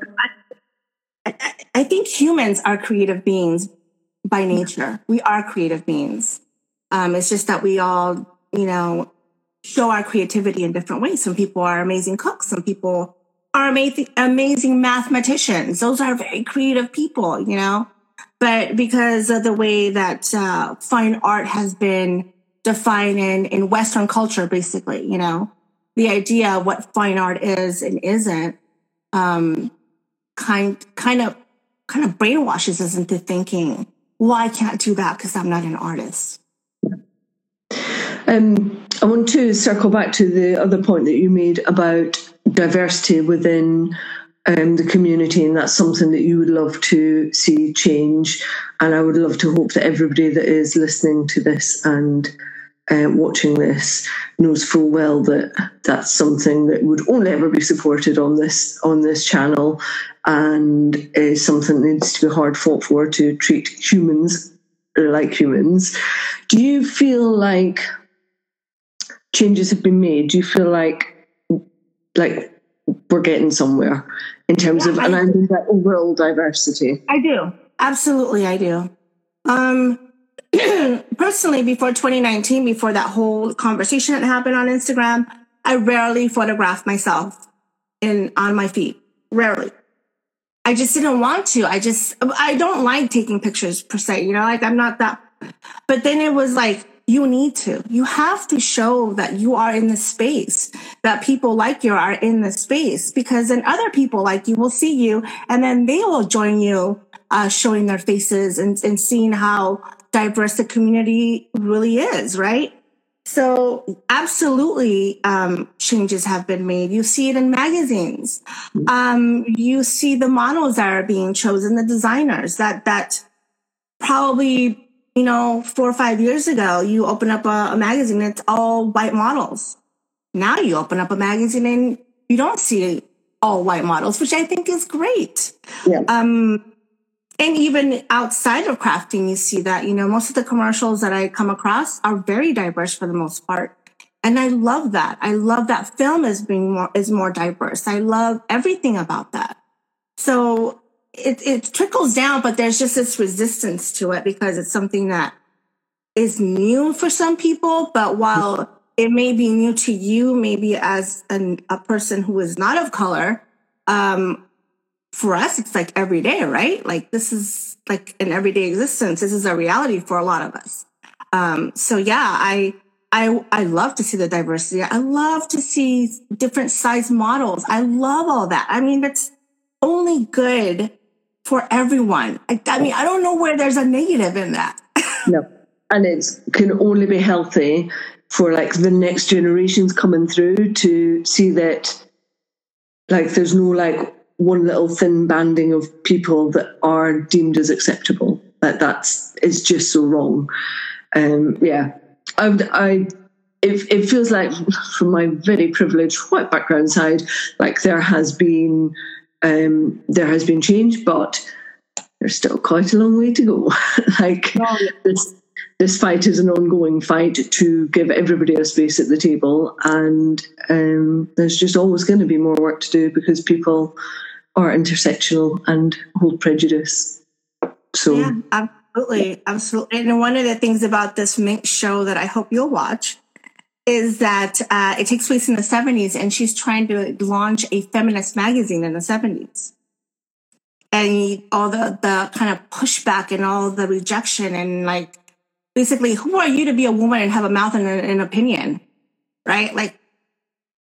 I, I think humans are creative beings by nature. We are creative beings. Um, it's just that we all, you know, show our creativity in different ways. Some people are amazing cooks. Some people are amazing, amazing mathematicians. Those are very creative people, you know. But because of the way that uh, fine art has been defined in in Western culture, basically, you know, the idea of what fine art is and isn't, um, kind kind of kind of brainwashes us into thinking, well, I can't do that because I'm not an artist. Um, I want to circle back to the other point that you made about diversity within um, the community, and that's something that you would love to see change. And I would love to hope that everybody that is listening to this and uh, watching this knows full well that that's something that would only ever be supported on this on this channel, and is something that needs to be hard fought for to treat humans like humans. Do you feel like changes have been made? Do you feel like like we're getting somewhere in terms yeah, of, I and I mean that overall diversity? I do. Absolutely, I do. Um, personally, before 2019, before that whole conversation that happened on Instagram, I rarely photographed myself in on my feet. Rarely. I just didn't want to. I just I don't like taking pictures per se, you know, like I'm not that but then it was like you need to. You have to show that you are in the space, that people like you are in the space, because then other people like you will see you and then they will join you, uh, showing their faces and, and seeing how diverse the community really is, right? So absolutely, um, changes have been made. You see it in magazines. Um, you see the models that are being chosen, the designers that, that probably, you know, four or five years ago, you open up a, a magazine, it's all white models. Now you open up a magazine and you don't see all white models, which I think is great. Yeah. Um, and even outside of crafting, you see that, you know, most of the commercials that I come across are very diverse for the most part. And I love that. I love that film is being more, is more diverse. I love everything about that. So it, it trickles down, but there's just this resistance to it because it's something that is new for some people. But while it may be new to you, maybe as an, a person who is not of color, um, for us, it's like every day, right? Like this is like an everyday existence. This is a reality for a lot of us. Um, so yeah, I, I, I love to see the diversity. I love to see different size models. I love all that. I mean, that's only good for everyone. I, I mean, I don't know where there's a negative in that. no. And it can only be healthy for like the next generations coming through to see that like there's no like one little thin banding of people that are deemed as acceptable. That that's is just so wrong. Um, yeah, I, I it, it feels like from my very privileged white background side, like there has been um, there has been change, but there's still quite a long way to go. like oh, this this fight is an ongoing fight to give everybody a space at the table, and um, there's just always going to be more work to do because people are intersectional and hold prejudice. So yeah, absolutely, absolutely. And one of the things about this Minx show that I hope you'll watch is that uh, it takes place in the 70s, and she's trying to launch a feminist magazine in the 70s. And all the the kind of pushback and all the rejection and like basically, who are you to be a woman and have a mouth and an opinion, right? Like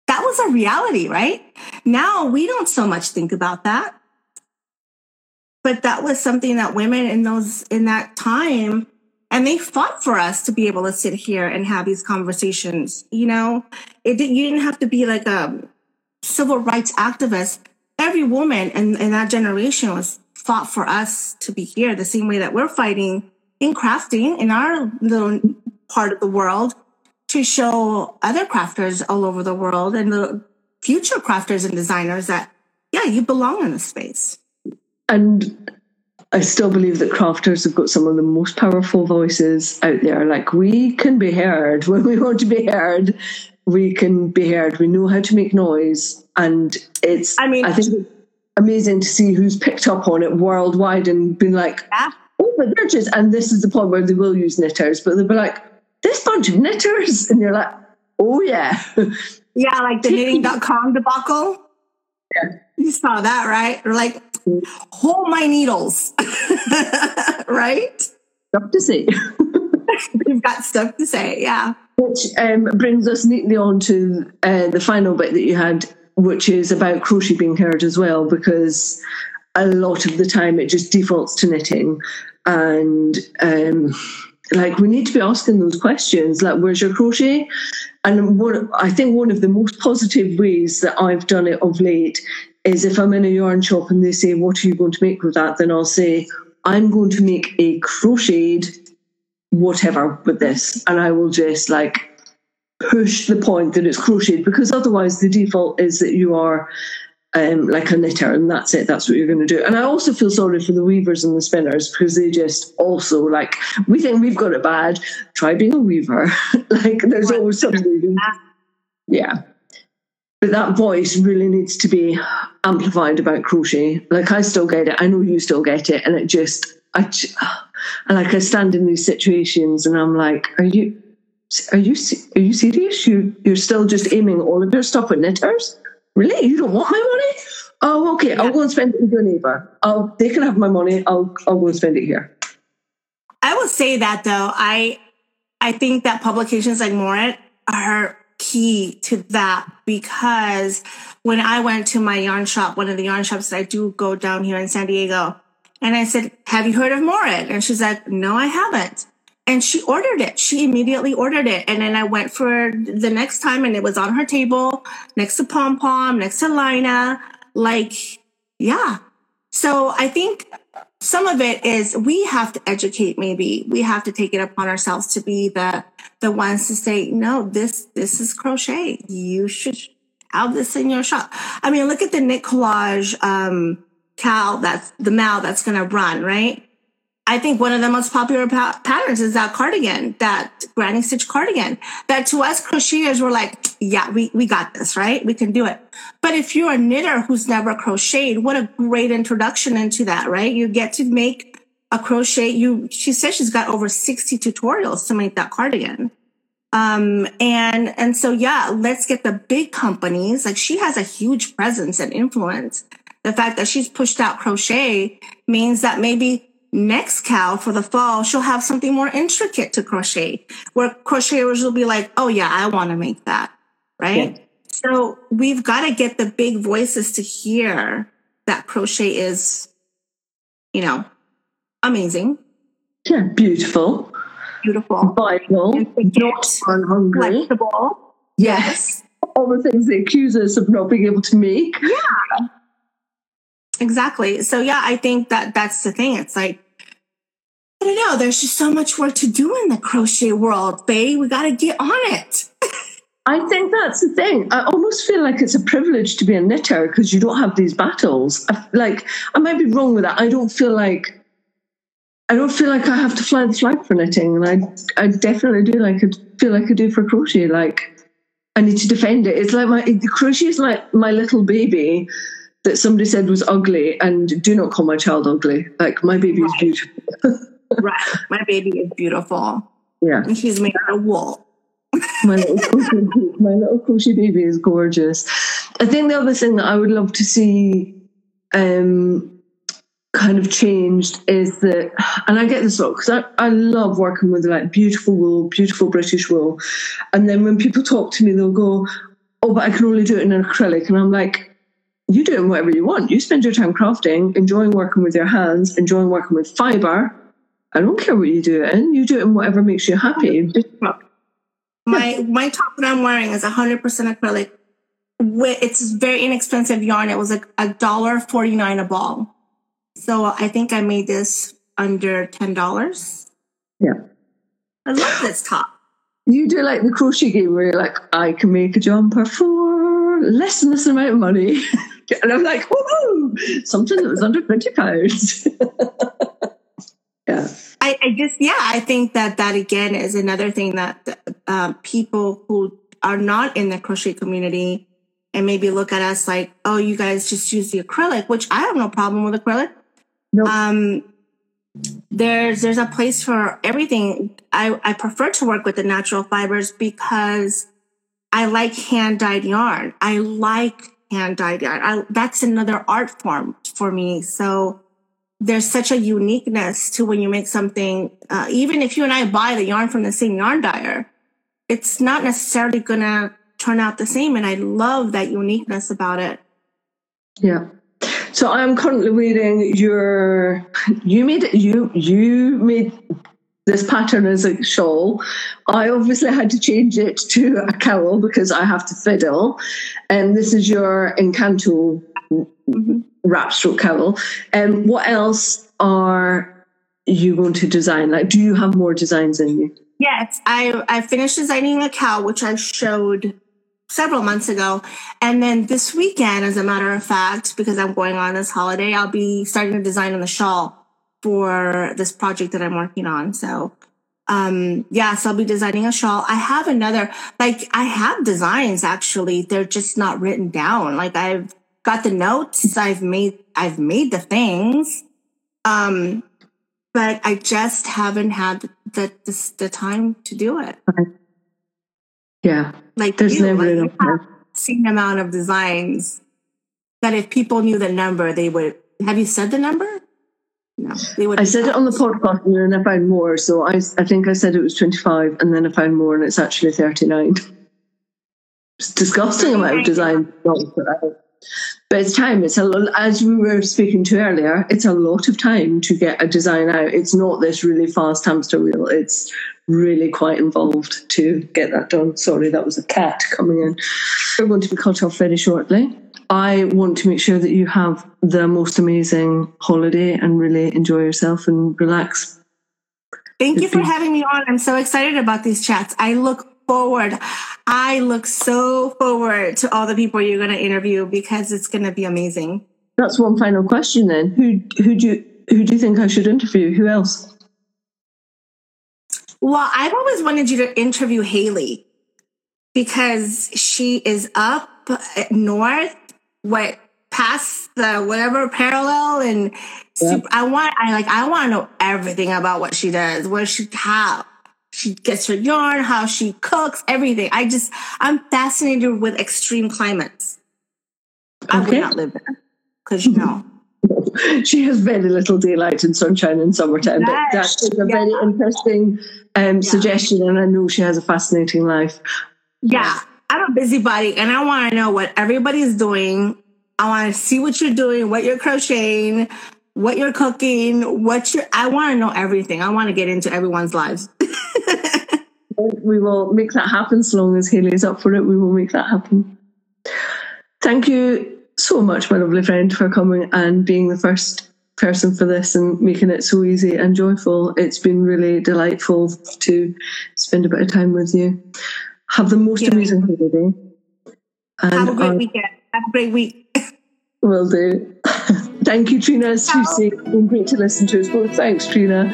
that was a reality, right? Now we don't so much think about that. But that was something that women in those, in that time, and they fought for us to be able to sit here and have these conversations. You know, it did, you didn't have to be like a civil rights activist. Every woman in, in that generation was fought for us to be here the same way that we're fighting in crafting in our little part of the world to show other crafters all over the world and the future crafters and designers that, yeah, you belong in the space. And I still believe that crafters have got some of the most powerful voices out there. Like we can be heard when we want to be heard. We can be heard. We know how to make noise, and it's. I mean, I think amazing to see who's picked up on it worldwide and been like, Yeah. "Oh, but they're just." And this is the point where they will use knitters, but they'll be like, "This bunch of knitters," and you're like, "Oh yeah." Yeah, like the knitting.com debacle. Yeah. You saw that, right? Or like, hold my needles. right? Stuff to say. You've got stuff to say. Yeah. Which um, brings us neatly on to uh, the final bit that you had, which is about crochet being heard as well, because a lot of the time it just defaults to knitting. And um, like we need to be asking those questions, like, where's your crochet? And what I think one of the most positive ways that I've done it of late is if I'm in a yarn shop and they say, What are you going to make with that? Then I'll say, I'm going to make a crocheted whatever with this. And I will just like push the point that it's crocheted because otherwise the default is that you are um, like a knitter and that's it that's what you're going to do. And i also feel sorry for the weavers and the spinners because they just also like we think we've got it bad. Try being a weaver. Like there's always something yeah. But that voice really needs to be amplified about crochet. Like i still get it. I know you still get it. And it just i and like i stand in these situations and i'm like are you are you are you serious? You you're still just aiming all of your stuff at knitters really? You don't want my money? Oh okay. I'll go and spend it with your neighbor. I'll they can have my money. I'll i'll go and spend it here. I will say that though, I I think that publications like Moorit are key to that because when I went to my yarn shop, one of the yarn shops that I do go down here in San Diego, and I said, Have you heard of Moorit? And she's like, No, I haven't. And she ordered it. She immediately ordered it. And then I went for the next time and it was on her table next to Pom Pom, next to Laine. Like, yeah. So I think some of it is we have to educate maybe we have to take it upon ourselves to be the the ones to say no this this is crochet you should have this in your shop i mean look at the knit collage um cal that's the mal that's going to run right i think one of the most popular pa- patterns is that cardigan that granny stitch cardigan that to us crocheters were like yeah we, we got this right we can do it but if you're a knitter who's never crocheted, what a great introduction into that, right? You get to make a crochet. You, she says she's got over 60 tutorials to make that cardigan. Um, and, and so, yeah, let's get the big companies. Like she has a huge presence and influence. The fact that she's pushed out crochet means that maybe next cow for the fall, she'll have something more intricate to crochet where crocheters will be like, Oh yeah, I want to make that. Right. Yeah. So we've got to get the big voices to hear that crochet is, you know, amazing, yeah beautiful. Beautiful, vital. Not hungry. Flexible. yes. All the things they accuse us of not being able to make Exactly. So yeah, I think that that's the thing. It's like, I don't know. There's just so much work to do in the crochet world, babe. We got to get on it. I think that's the thing. I almost feel like it's a privilege to be a knitter because you don't have these battles. I, like I might be wrong with that. I don't feel like I don't feel like I have to fly the flag for knitting, and I I definitely do like I feel like I do for crochet. Like I need to defend it. It's like my crochet is like my little baby that somebody said was ugly, and do not call my child ugly. Like my baby is beautiful. right. My baby is beautiful. Yeah. And she's made out of wool. my little crochet, my little crochet baby is gorgeous. I think the other thing that I would love to see um, kind of changed is that, and I get this a lot because I, I love working with like beautiful wool, beautiful British wool, and then when people talk to me, they'll go, "Oh, but I can only do it in an acrylic," and I'm like. You do it in whatever you want. You spend your time crafting, enjoying working with your hands, enjoying working with fiber. I don't care what you do it in. You do it in whatever makes you happy. My my top that I'm wearing is 100% acrylic. It's very inexpensive yarn. It was like a dollar forty nine a ball. So I think I made this under ten dollars. Yeah. I love this top. You do like the crochet game where you're like, I can make a jumper for less than this amount of money. And I'm like, whoa, something that was under 20 pounds. yeah. I, I, just, yeah, I think that that again is another thing that uh, people who are not in the crochet community and maybe look at us like, oh, you guys just use the acrylic, which I have no problem with acrylic. Nope. Um, there's there's a place for everything. I, I prefer to work with the natural fibers because I like hand dyed yarn. I like hand dyed yarn. I, that's another art form for me. So there's such a uniqueness to when you make something. Uh, even if you and I buy the yarn from the same yarn dyer, it's not necessarily gonna turn out the same. And I love that uniqueness about it. Yeah. So I'm currently reading your. You made you you made this pattern as a shawl. I obviously had to change it to a cowl because I have to fiddle, and this is your Encanto mm-hmm. wrap stroke cowl. And what else are you going to design? Like, do you have more designs in you? Yes, I I finished designing a cowl, which I showed several months ago. And then this weekend, as a matter of fact, because I'm going on this holiday, I'll be starting to design on the shawl for this project that I'm working on. So, um, yeah, so I'll be designing a shawl. I have another, like, I have designs actually. They're just not written down. Like, I've got the notes. I've made, I've made the things. Um, but I just haven't had the, the, the time to do it. Okay. Yeah. Like there's you, never like, enough seen amount of designs that if people knew the number, they would. Have you said the number? No. I said it on the podcast and then I found more. So I, I think I said it was 25 and then I found more and it's actually 39. It's disgusting amount of design. But it's time. It's a as we were speaking to earlier. It's a lot of time to get a design out. It's not this really fast hamster wheel. It's really quite involved to get that done. Sorry, that was a cat coming in. We're going to be cut off very shortly. I want to make sure that you have the most amazing holiday and really enjoy yourself and relax. Thank you for having me on. I'm so excited about these chats. I look forward. I look so forward to all the people you're going to interview because it's going to be amazing. That's one final question then. Who who do you who do you think I should interview? Who else? Well, I've always wanted you to interview Haley because she is up north, what past the whatever parallel, and yep. I want I like I want to know everything about what she does, where she how she gets her yarn, how she cooks, everything. I just, I'm fascinated with extreme climates. I would not live there because you know. she has very little daylight and sunshine in summertime. But that is a yeah. very interesting um, yeah. suggestion, and I know she has a fascinating life. Yeah, I'm a busybody, and I want to know what everybody's doing. I want to see what you're doing, what you're crocheting, what you're cooking, what you're. I want to know everything. I want to get into everyone's lives. we will make that happen as long as Haley is up for it. We will make that happen. Thank you so much, my lovely friend, for coming and being the first person for this and making it so easy and joyful. It's been really delightful to spend a bit of time with you. Have the most yeah. amazing holiday. And Have a great weekend. Have a great week. Will do. Thank you, Trina. It's been great to listen to us both. Thanks, Trina.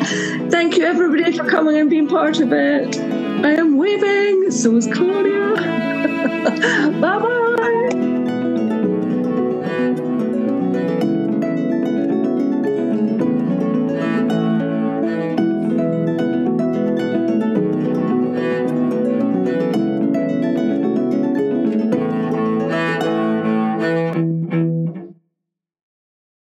Thank you, everybody, for coming and being part of it. I am waving. So is Claudia. bye bye.